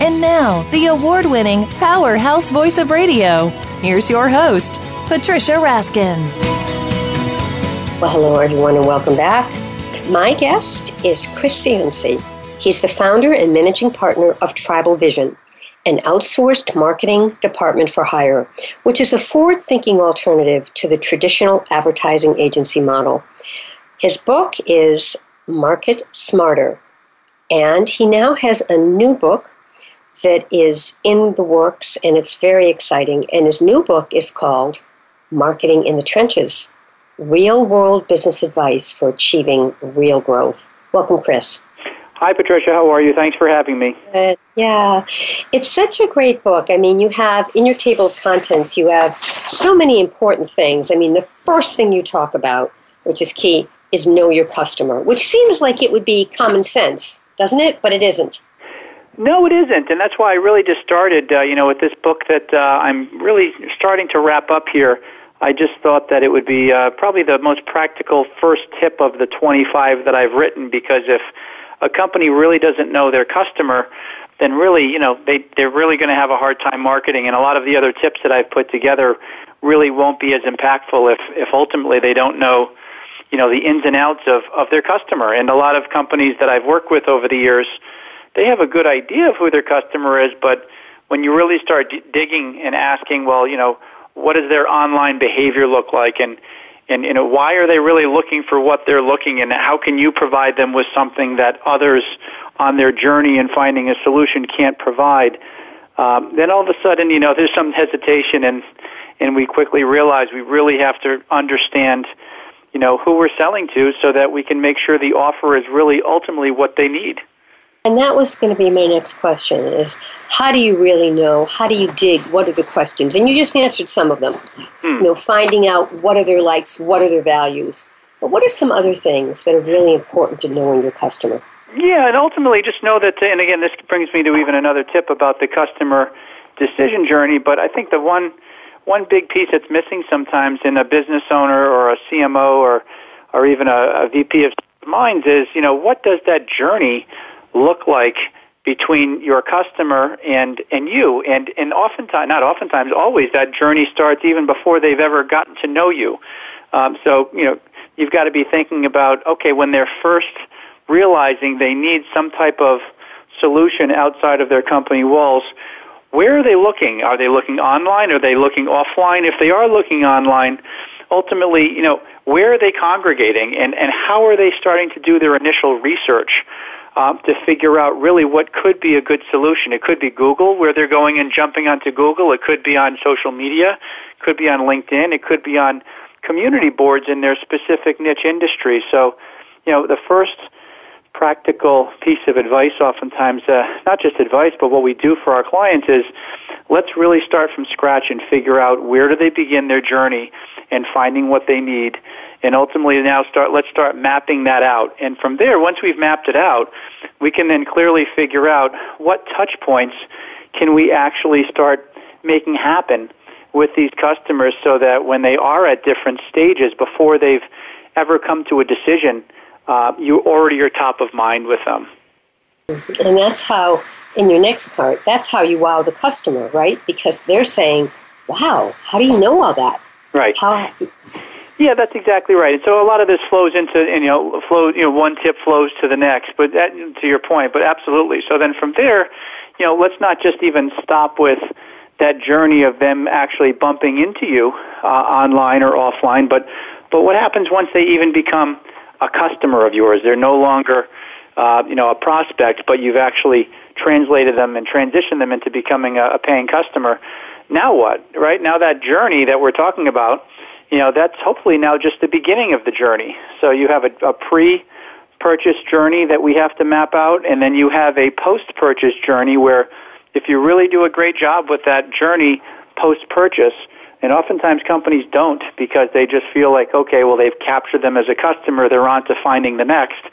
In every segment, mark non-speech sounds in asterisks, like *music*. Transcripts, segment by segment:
And now, the award winning powerhouse voice of radio. Here's your host, Patricia Raskin. Well, hello, everyone, and welcome back. My guest is Chris Ciunci. He's the founder and managing partner of Tribal Vision an outsourced marketing department for hire, which is a forward thinking alternative to the traditional advertising agency model. His book is Market Smarter, and he now has a new book that is in the works and it's very exciting. And his new book is called Marketing in the Trenches Real World Business Advice for Achieving Real Growth. Welcome, Chris. Hi, Patricia. How are you? Thanks for having me. Uh, yeah, it's such a great book. I mean, you have in your table of contents, you have so many important things. I mean, the first thing you talk about, which is key, is know your customer, which seems like it would be common sense, doesn't it? But it isn't. No, it isn't, and that's why I really just started. Uh, you know, with this book that uh, I'm really starting to wrap up here. I just thought that it would be uh, probably the most practical first tip of the 25 that I've written because if a company really doesn't know their customer, then really, you know, they they're really going to have a hard time marketing. And a lot of the other tips that I've put together really won't be as impactful if if ultimately they don't know, you know, the ins and outs of of their customer. And a lot of companies that I've worked with over the years, they have a good idea of who their customer is, but when you really start d- digging and asking, well, you know, what does their online behavior look like, and and you know why are they really looking for what they're looking and how can you provide them with something that others on their journey in finding a solution can't provide? Um, then all of a sudden you know there's some hesitation and and we quickly realize we really have to understand you know who we're selling to so that we can make sure the offer is really ultimately what they need and that was going to be my next question is how do you really know? How do you dig? What are the questions? And you just answered some of them. Hmm. You know, finding out what are their likes, what are their values. But what are some other things that are really important to knowing your customer? Yeah, and ultimately just know that, and again, this brings me to even another tip about the customer decision journey, but I think the one one big piece that's missing sometimes in a business owner or a CMO or or even a, a VP of minds is, you know, what does that journey look like between your customer and and you. And and oftentimes not oftentimes always that journey starts even before they've ever gotten to know you. Um, so you know you've got to be thinking about okay when they're first realizing they need some type of solution outside of their company walls where are they looking? Are they looking online? Are they looking offline? If they are looking online ultimately you know where are they congregating? And and how are they starting to do their initial research um, to figure out really what could be a good solution. It could be Google, where they're going and jumping onto Google. It could be on social media. It could be on LinkedIn. It could be on community boards in their specific niche industry. So, you know, the first practical piece of advice oftentimes, uh, not just advice, but what we do for our clients is let's really start from scratch and figure out where do they begin their journey and finding what they need. And ultimately now start let's start mapping that out. And from there once we've mapped it out we can then clearly figure out what touch points can we actually start making happen with these customers so that when they are at different stages before they've ever come to a decision uh, you already are top of mind with them and that's how in your next part that's how you wow the customer right because they're saying wow how do you know all that right how yeah, that's exactly right. And so a lot of this flows into, and, you know, flow, you know, one tip flows to the next, but that, to your point, but absolutely. So then from there, you know, let's not just even stop with that journey of them actually bumping into you uh, online or offline, but but what happens once they even become a customer of yours? They're no longer uh, you know, a prospect, but you've actually translated them and transitioned them into becoming a, a paying customer. Now what? Right now, that journey that we're talking about, you know, that's hopefully now just the beginning of the journey. So you have a, a pre purchase journey that we have to map out, and then you have a post purchase journey where if you really do a great job with that journey post purchase, and oftentimes companies don't because they just feel like, okay, well, they've captured them as a customer, they're on to finding the next.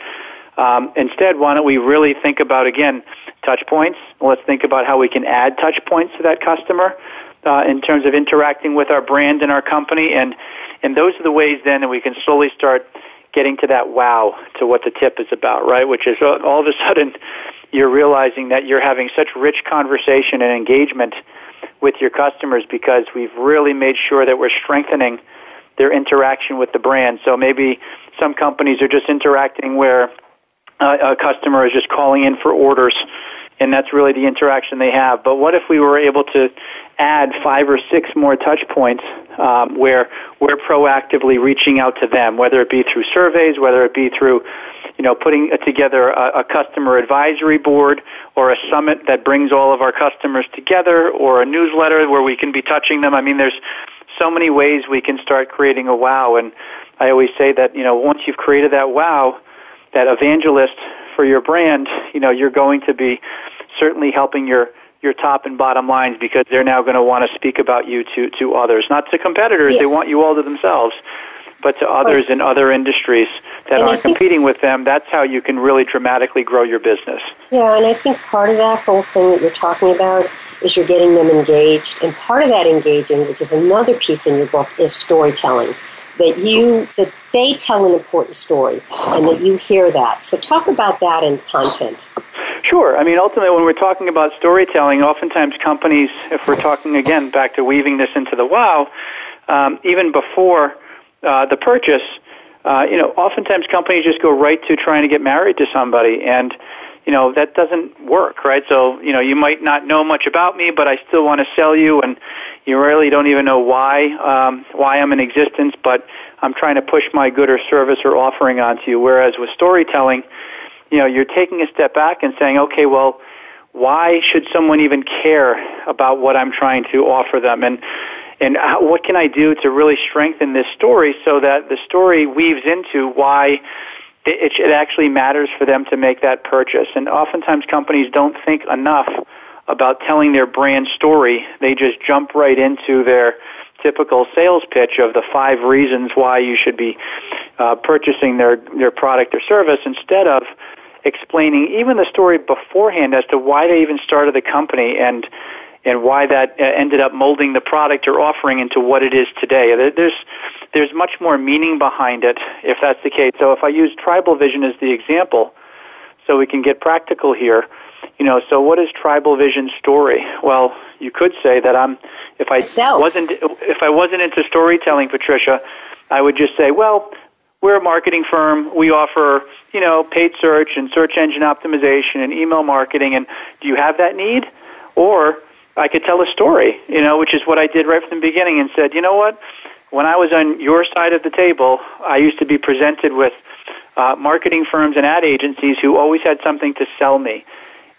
Um, instead, why don't we really think about, again, touch points? Let's think about how we can add touch points to that customer uh, in terms of interacting with our brand and our company. And, and those are the ways then that we can slowly start getting to that wow to what the tip is about, right? Which is uh, all of a sudden you're realizing that you're having such rich conversation and engagement with your customers because we've really made sure that we're strengthening their interaction with the brand. So maybe some companies are just interacting where a customer is just calling in for orders and that's really the interaction they have. But what if we were able to add five or six more touch points um, where we're proactively reaching out to them, whether it be through surveys, whether it be through you know, putting together a, a, customer advisory board or a summit that brings all of our customers together or a newsletter where we can be touching them. I mean, there's so many ways we can start creating a wow. And I always say that, you know, once you've created that wow, that evangelist for your brand, you know, you're going to be certainly helping your your top and bottom lines because they're now going to want to speak about you to to others, not to competitors. Yeah. They want you all to themselves but to others in other industries that and aren't competing with them, that's how you can really dramatically grow your business. Yeah, and I think part of that whole thing that you're talking about is you're getting them engaged. And part of that engaging, which is another piece in your book, is storytelling. That you that they tell an important story and that you hear that. So talk about that in content. Sure. I mean, ultimately, when we're talking about storytelling, oftentimes companies, if we're talking again back to weaving this into the wow, um, even before uh, the purchase, uh, you know, oftentimes companies just go right to trying to get married to somebody, and you know that doesn't work, right? So you know, you might not know much about me, but I still want to sell you, and you really don't even know why um, why I'm in existence, but I'm trying to push my good or service or offering onto you. Whereas with storytelling, you know, you're taking a step back and saying, okay, well, why should someone even care about what I'm trying to offer them? And and how, what can I do to really strengthen this story so that the story weaves into why it, it actually matters for them to make that purchase. And oftentimes companies don't think enough about telling their brand story. They just jump right into their typical sales pitch of the five reasons why you should be uh, purchasing their, their product or service instead of explaining even the story beforehand as to why they even started the company and and why that uh, ended up molding the product or offering into what it is today. There's there's much more meaning behind it if that's the case. So if I use Tribal Vision as the example, so we can get practical here, you know, so what is Tribal Vision's story? Well, you could say that I'm if I Self. wasn't if I wasn't into storytelling, Patricia, I would just say, well, we're a marketing firm. We offer, you know, paid search and search engine optimization and email marketing. And do you have that need? Or I could tell a story, you know, which is what I did right from the beginning and said, you know what? When I was on your side of the table, I used to be presented with uh, marketing firms and ad agencies who always had something to sell me.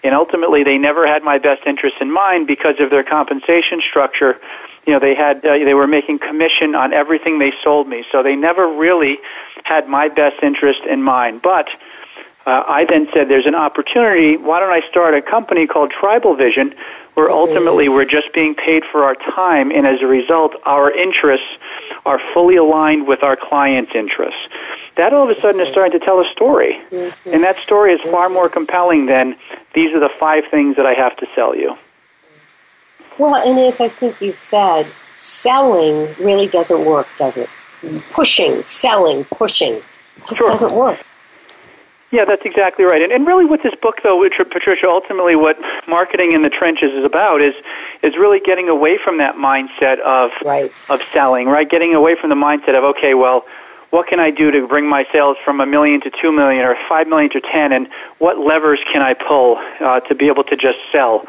And ultimately, they never had my best interest in mind because of their compensation structure. You know, they had uh, they were making commission on everything they sold me, so they never really had my best interest in mind. But uh, I then said, "There's an opportunity. Why don't I start a company called Tribal Vision, where ultimately we're just being paid for our time, and as a result, our interests are fully aligned with our clients' interests. That all of a sudden is starting to tell a story, mm-hmm. and that story is far more compelling than these are the five things that I have to sell you. Well, and as I think you said, selling really doesn't work, does it? Pushing, selling, pushing, it just sure. doesn't work. Yeah, that's exactly right. And, and really, what this book, though, Patricia, ultimately, what marketing in the trenches is about is is really getting away from that mindset of right. of selling, right? Getting away from the mindset of okay, well, what can I do to bring my sales from a million to two million or five million to ten, and what levers can I pull uh, to be able to just sell?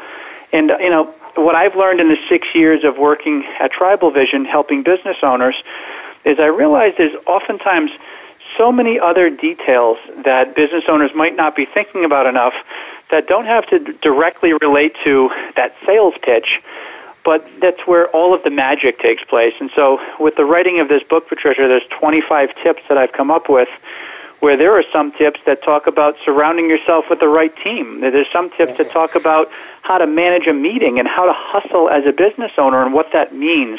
And you know, what I've learned in the six years of working at Tribal Vision, helping business owners, is I realized is oftentimes so many other details that business owners might not be thinking about enough that don't have to directly relate to that sales pitch, but that's where all of the magic takes place. And so, with the writing of this book, Patricia, there's 25 tips that I've come up with where there are some tips that talk about surrounding yourself with the right team. There's some tips yes. that talk about how to manage a meeting and how to hustle as a business owner and what that means.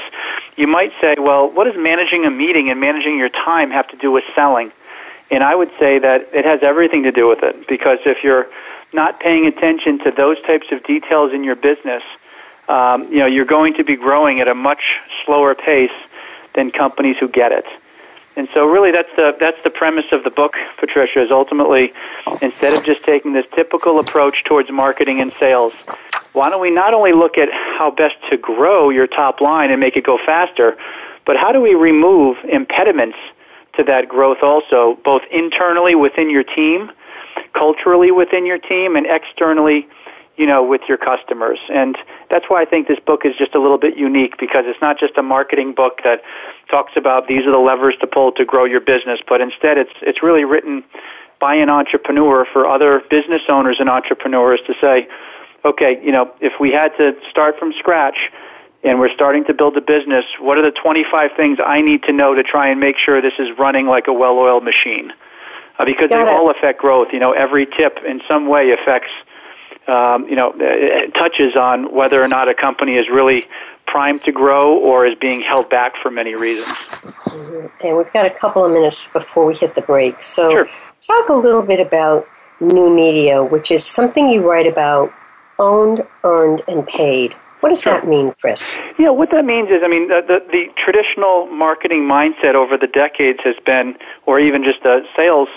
You might say, well, what does managing a meeting and managing your time have to do with selling? And I would say that it has everything to do with it because if you're not paying attention to those types of details in your business, um, you know, you're going to be growing at a much slower pace than companies who get it. And so really that's the, that's the premise of the book, Patricia, is ultimately instead of just taking this typical approach towards marketing and sales, why don't we not only look at how best to grow your top line and make it go faster, but how do we remove impediments to that growth also, both internally within your team, culturally within your team, and externally you know, with your customers. And that's why I think this book is just a little bit unique because it's not just a marketing book that talks about these are the levers to pull to grow your business, but instead it's it's really written by an entrepreneur for other business owners and entrepreneurs to say, okay, you know, if we had to start from scratch and we're starting to build a business, what are the 25 things I need to know to try and make sure this is running like a well-oiled machine? Uh, because Got they it. all affect growth. You know, every tip in some way affects um, you know, it touches on whether or not a company is really primed to grow or is being held back for many reasons. Mm-hmm. And we've got a couple of minutes before we hit the break. So, sure. talk a little bit about new media, which is something you write about owned, earned, and paid. What does sure. that mean, Chris? Yeah, what that means is, I mean, the, the, the traditional marketing mindset over the decades has been, or even just a sales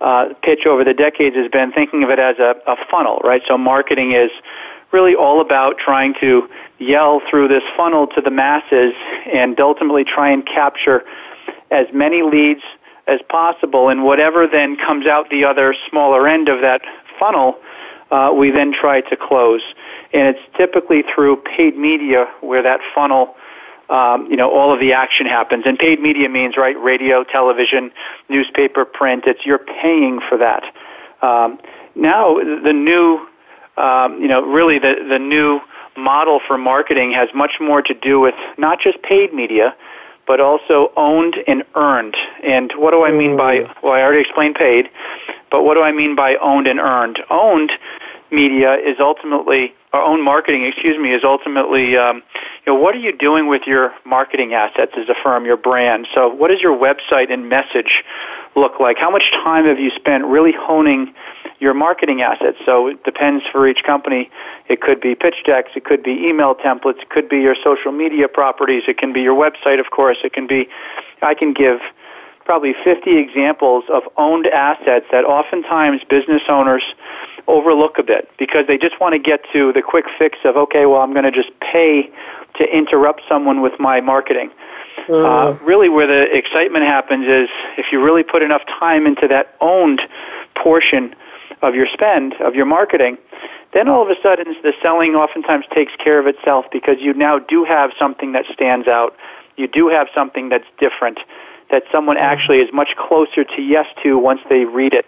uh, pitch over the decades has been thinking of it as a, a funnel, right? So marketing is really all about trying to yell through this funnel to the masses and ultimately try and capture as many leads as possible. And whatever then comes out the other smaller end of that funnel, uh, we then try to close. And it's typically through paid media where that funnel um, you know, all of the action happens. And paid media means, right, radio, television, newspaper, print. It's you're paying for that. Um, now, the new, um, you know, really the, the new model for marketing has much more to do with not just paid media, but also owned and earned. And what do I mean by, mm. well, I already explained paid, but what do I mean by owned and earned? Owned media is ultimately our own marketing, excuse me, is ultimately, um, you know, what are you doing with your marketing assets as a firm, your brand? So, what does your website and message look like? How much time have you spent really honing your marketing assets? So, it depends for each company. It could be pitch decks, it could be email templates, it could be your social media properties, it can be your website, of course, it can be, I can give probably 50 examples of owned assets that oftentimes business owners overlook a bit because they just want to get to the quick fix of, okay, well, I'm going to just pay to interrupt someone with my marketing. Mm. Uh, really, where the excitement happens is if you really put enough time into that owned portion of your spend, of your marketing, then all of a sudden the selling oftentimes takes care of itself because you now do have something that stands out. You do have something that's different that someone actually is much closer to yes to once they read it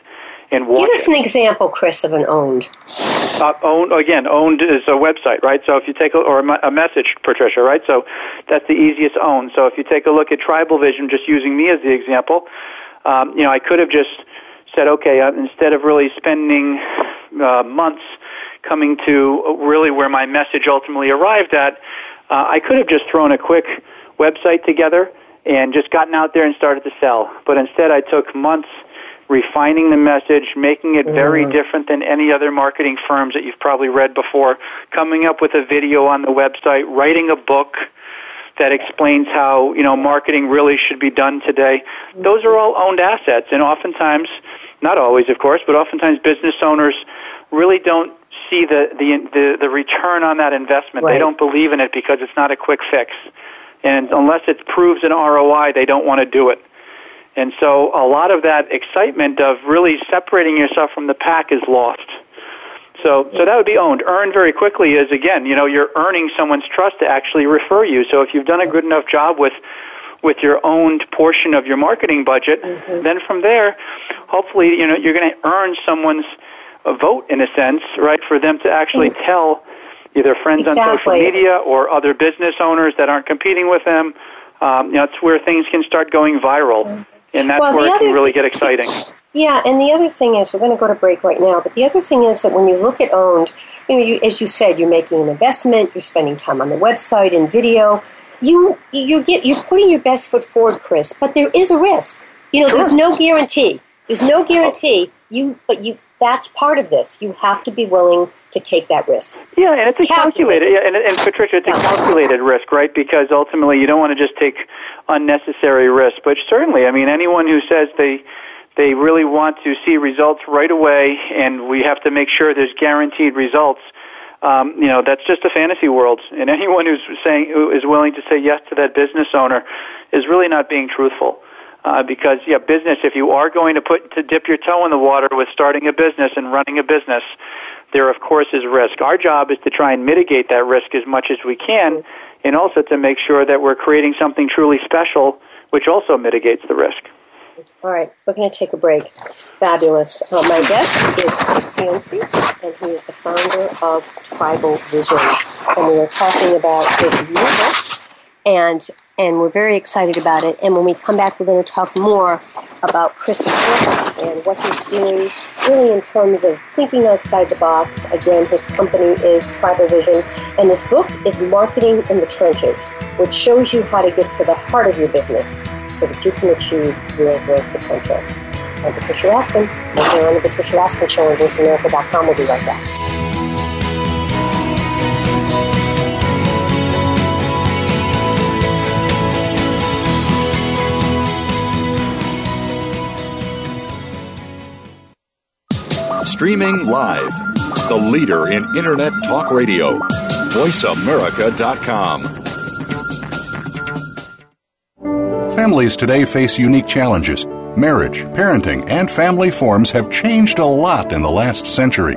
and watch Give us it. an example, Chris, of an owned. Uh, owned again. Owned is a website, right? So if you take a, or a, message, Patricia, right? So that's the easiest owned. So if you take a look at Tribal Vision, just using me as the example, um, you know, I could have just said, okay, uh, instead of really spending uh, months coming to really where my message ultimately arrived at, uh, I could have just thrown a quick website together and just gotten out there and started to sell. But instead, I took months refining the message, making it very mm. different than any other marketing firms that you've probably read before, coming up with a video on the website, writing a book that explains how, you know, marketing really should be done today. Those are all owned assets and oftentimes, not always of course, but oftentimes business owners really don't see the the the, the return on that investment. Right. They don't believe in it because it's not a quick fix. And unless it proves an ROI, they don't want to do it. And so a lot of that excitement of really separating yourself from the pack is lost. So, so that would be owned. Earned very quickly is again, you know, you're earning someone's trust to actually refer you. So if you've done a good enough job with with your owned portion of your marketing budget, mm-hmm. then from there, hopefully, you know, you're going to earn someone's vote in a sense, right, for them to actually mm-hmm. tell either friends exactly. on social media or other business owners that aren't competing with them. Um, you know, it's where things can start going viral, mm-hmm. and that's well, where it can really get exciting. Yeah, and the other thing is, we're going to go to break right now, but the other thing is that when you look at owned, you know, you, as you said, you're making an investment, you're spending time on the website and video. You you get you're putting your best foot forward, Chris, but there is a risk. You know, sure. there's no guarantee. There's no guarantee. You but you that's part of this. You have to be willing to take that risk. Yeah, and it's a calculated, calculated yeah, and, and Patricia, it's a calculated risk, right? Because ultimately, you don't want to just take unnecessary risk. But certainly, I mean, anyone who says they they really want to see results right away, and we have to make sure there's guaranteed results. Um, you know, that's just a fantasy world. And *laughs* anyone who's saying who is willing to say yes to that business owner is really not being truthful. Uh, because yeah, business. If you are going to put to dip your toe in the water with starting a business and running a business, there of course is risk. Our job is to try and mitigate that risk as much as we can, and also to make sure that we're creating something truly special, which also mitigates the risk. All right, we're going to take a break. Fabulous. Uh, my guest is Chris Ciunci, and he is the founder of Tribal Vision. And we are talking about his new book and and we're very excited about it. And when we come back, we're going to talk more about Chris's work and what he's doing, really in terms of thinking outside the box. Again, his company is Tribal Vision, and his book is Marketing in the Trenches, which shows you how to get to the heart of your business so that you can achieve real growth potential. I'm Patricia Raskin. We're on the Patricia Raskin Show on VoiceAmerica.com. We'll be right back. Streaming live. The leader in Internet talk radio. VoiceAmerica.com. Families today face unique challenges. Marriage, parenting, and family forms have changed a lot in the last century.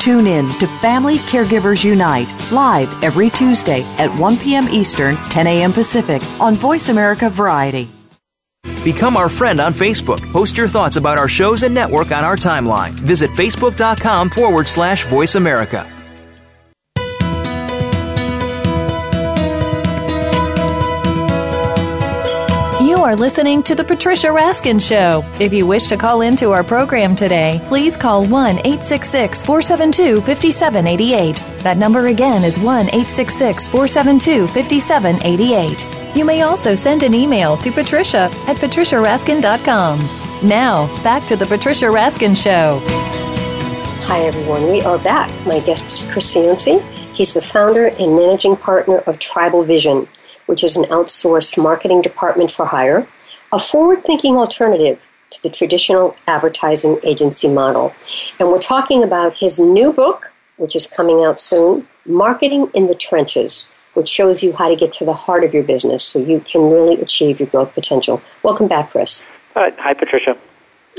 Tune in to Family Caregivers Unite live every Tuesday at 1 p.m. Eastern, 10 a.m. Pacific on Voice America Variety. Become our friend on Facebook. Post your thoughts about our shows and network on our timeline. Visit facebook.com forward slash voice America. Are listening to The Patricia Raskin Show. If you wish to call into our program today, please call 1 866 472 5788. That number again is 1 866 472 5788. You may also send an email to patricia at patriciaraskin.com. Now, back to The Patricia Raskin Show. Hi, everyone. We are back. My guest is Chris Ciunci. He's the founder and managing partner of Tribal Vision which is an outsourced marketing department for hire, a forward thinking alternative to the traditional advertising agency model. And we're talking about his new book, which is coming out soon Marketing in the Trenches, which shows you how to get to the heart of your business so you can really achieve your growth potential. Welcome back, Chris. Uh, hi, Patricia.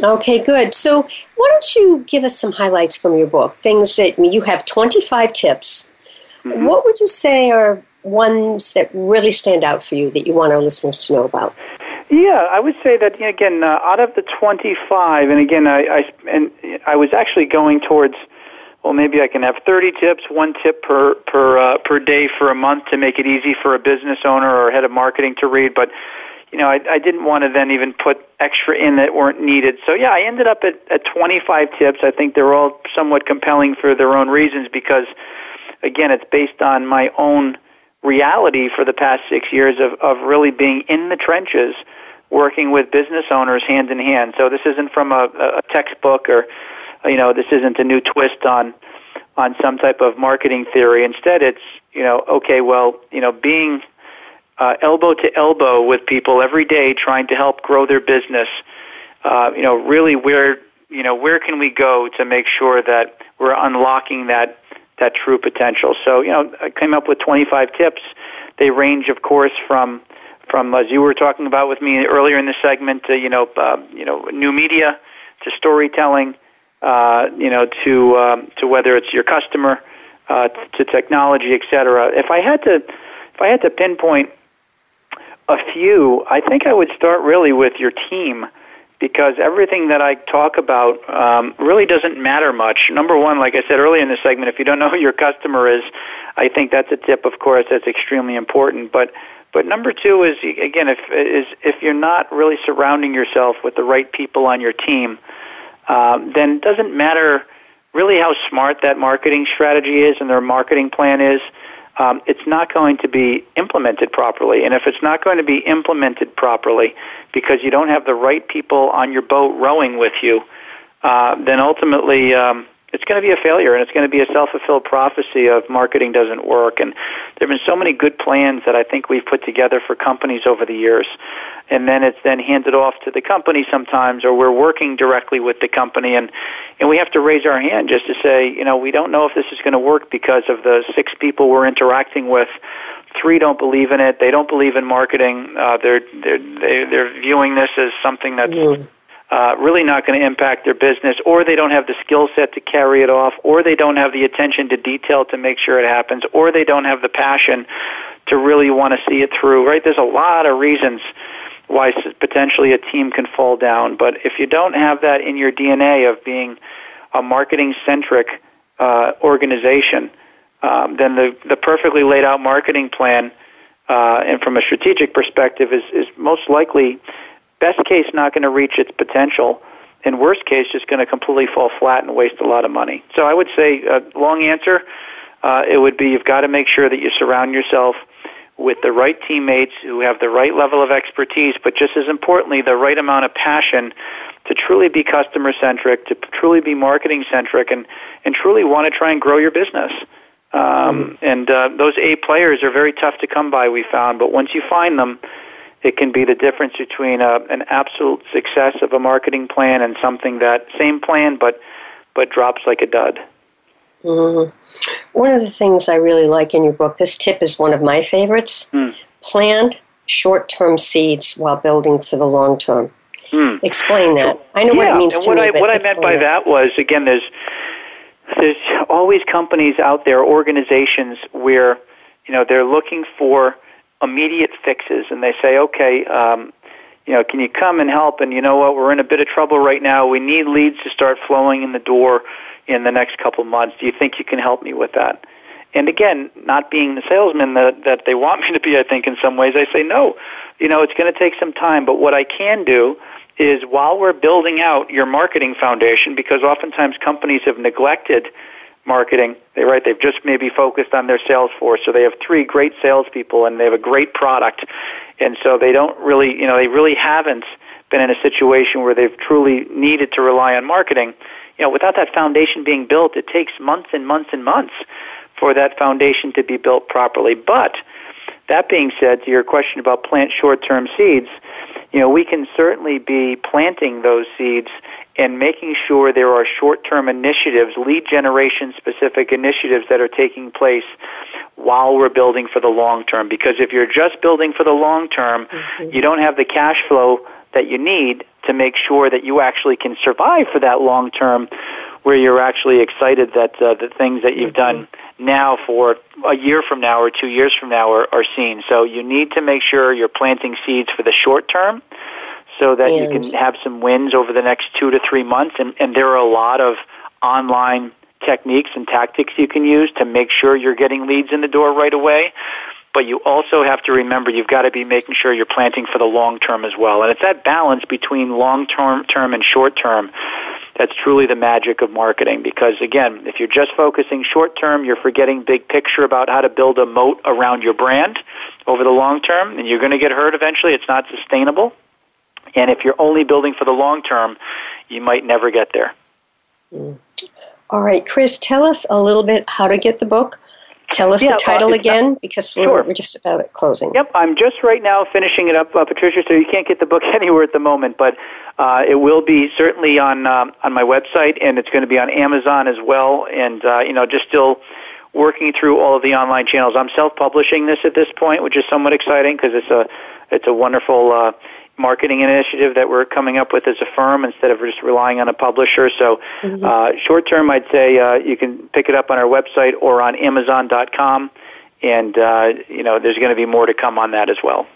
Okay, good. So, why don't you give us some highlights from your book? Things that you have 25 tips. Mm-hmm. What would you say are ones that really stand out for you that you want our listeners to know about? Yeah, I would say that again, uh, out of the 25, and again, I, I and I was actually going towards well, maybe I can have 30 tips, one tip per per uh, per day for a month to make it easy for a business owner or head of marketing to read. But you know, I, I didn't want to then even put extra in that weren't needed. So yeah, I ended up at, at 25 tips. I think they're all somewhat compelling for their own reasons because, again, it's based on my own reality for the past six years of, of really being in the trenches working with business owners hand in hand. So this isn't from a, a textbook or you know, this isn't a new twist on on some type of marketing theory. Instead, it's you know, okay, well, you know, being uh, elbow to elbow with people every day, trying to help grow their business. Uh, you know, really, where you know, where can we go to make sure that we're unlocking that that true potential? So, you know, I came up with 25 tips. They range, of course, from from as you were talking about with me earlier in the segment, to, you know, uh, you know, new media to storytelling uh, you know, to um, to whether it's your customer, uh, to technology, et cetera. If I had to, if I had to pinpoint a few, I think I would start really with your team because everything that I talk about um, really doesn't matter much. Number one, like I said earlier in the segment, if you don't know who your customer is, I think that's a tip, of course, that's extremely important. But but number two is again, if is if you're not really surrounding yourself with the right people on your team, um, then it doesn't matter really how smart that marketing strategy is and their marketing plan is. Um, it's not going to be implemented properly. And if it's not going to be implemented properly because you don't have the right people on your boat rowing with you, uh, then ultimately um, it's going to be a failure and it's going to be a self-fulfilled prophecy of marketing doesn't work. And there have been so many good plans that I think we've put together for companies over the years. And then it's then handed off to the company sometimes or we're working directly with the company and, and we have to raise our hand just to say, you know, we don't know if this is going to work because of the six people we're interacting with three don't believe in it. They don't believe in marketing. Uh, they're they're they're viewing this as something that's mm uh, really not going to impact their business, or they don't have the skill set to carry it off, or they don't have the attention to detail to make sure it happens, or they don't have the passion to really want to see it through, right? There's a lot of reasons why potentially a team can fall down, but if you don't have that in your DNA of being a marketing centric uh, organization, um, then the, the perfectly laid out marketing plan uh, and from a strategic perspective is, is most likely best case not going to reach its potential in worst case just going to completely fall flat and waste a lot of money so i would say a long answer uh, it would be you've got to make sure that you surround yourself with the right teammates who have the right level of expertise but just as importantly the right amount of passion to truly be customer centric to truly be marketing centric and and truly want to try and grow your business um, mm-hmm. and uh, those A players are very tough to come by we found but once you find them it can be the difference between a, an absolute success of a marketing plan and something that same plan but but drops like a dud. Mm-hmm. One of the things I really like in your book, this tip is one of my favorites. Mm. Plant short-term seeds while building for the long term. Mm. Explain that. I know yeah, what it means and to what me. I, what I meant by that. that was again, there's there's always companies out there, organizations where you know they're looking for immediate fixes, and they say, okay, um, you know, can you come and help? And you know what, we're in a bit of trouble right now. We need leads to start flowing in the door in the next couple months. Do you think you can help me with that? And again, not being the salesman that, that they want *laughs* me to be, I think in some ways, I say, no, you know, it's going to take some time. But what I can do is while we're building out your marketing foundation, because oftentimes companies have neglected marketing. They right they've just maybe focused on their sales force, so they have three great salespeople and they have a great product, and so they don't really you know they really haven't been in a situation where they've truly needed to rely on marketing. You know, without that foundation being built, it takes months and months and months for that foundation to be built properly. But that being said, to your question about plant short-term seeds, you know, we can certainly be planting those seeds and making sure there are short-term initiatives, lead generation specific initiatives that are taking place while we're building for the long term. Because if you're just building for the long term, mm-hmm. you don't have the cash flow that you need to make sure that you actually can survive for that long term where you're actually excited that uh, the things that you've done now for a year from now or two years from now are, are seen. So you need to make sure you're planting seeds for the short term so that and you can have some wins over the next two to three months. And, and there are a lot of online techniques and tactics you can use to make sure you're getting leads in the door right away. But you also have to remember you've got to be making sure you're planting for the long term as well. And it's that balance between long term term and short term that's truly the magic of marketing because again, if you're just focusing short term, you're forgetting big picture about how to build a moat around your brand over the long term and you're going to get hurt eventually. It's not sustainable. And if you're only building for the long term, you might never get there. Mm. All right, Chris, tell us a little bit how to get the book. Tell us yeah, the title uh, again because we're, sure. we're, just about at closing. Yep, I'm just right now finishing it up, uh, Patricia, so you can't get the book *laughs* anywhere at the moment, but uh, it will be certainly on um, on my website, and it's going to be on Amazon as well. And uh, you know, just still working through all of the online channels. I'm self-publishing this at this point, which is somewhat exciting because it's a it's a wonderful uh, marketing initiative that we're coming up with as a firm instead of just relying on a publisher. So, mm-hmm. uh, short term, I'd say uh, you can pick it up on our website or on Amazon.com, and uh, you know there's going to be more to come on that as well.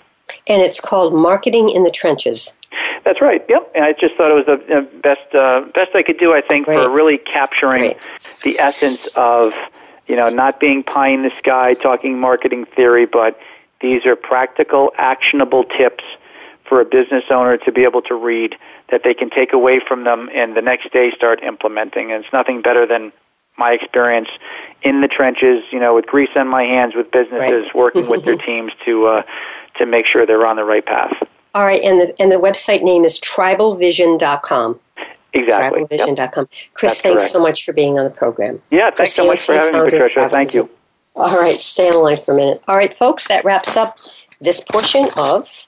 And it's called Marketing in the Trenches. That's right. Yep. And I just thought it was the best uh, best I could do. I think Great. for really capturing Great. the essence of you know not being pie in the sky talking marketing theory, but these are practical, actionable tips for a business owner to be able to read that they can take away from them and the next day start implementing. And it's nothing better than my experience in the trenches, you know, with grease on my hands with businesses, right. working with their *laughs* teams to uh, to make sure they're on the right path. All right, and the and the website name is tribalvision.com. Exactly. Tribalvision.com. Chris, That's thanks correct. so much for being on the program. Yeah, thanks so much for having me, Patricia. Thank you. All right, stay on line for a minute. All right, folks, that wraps up this portion of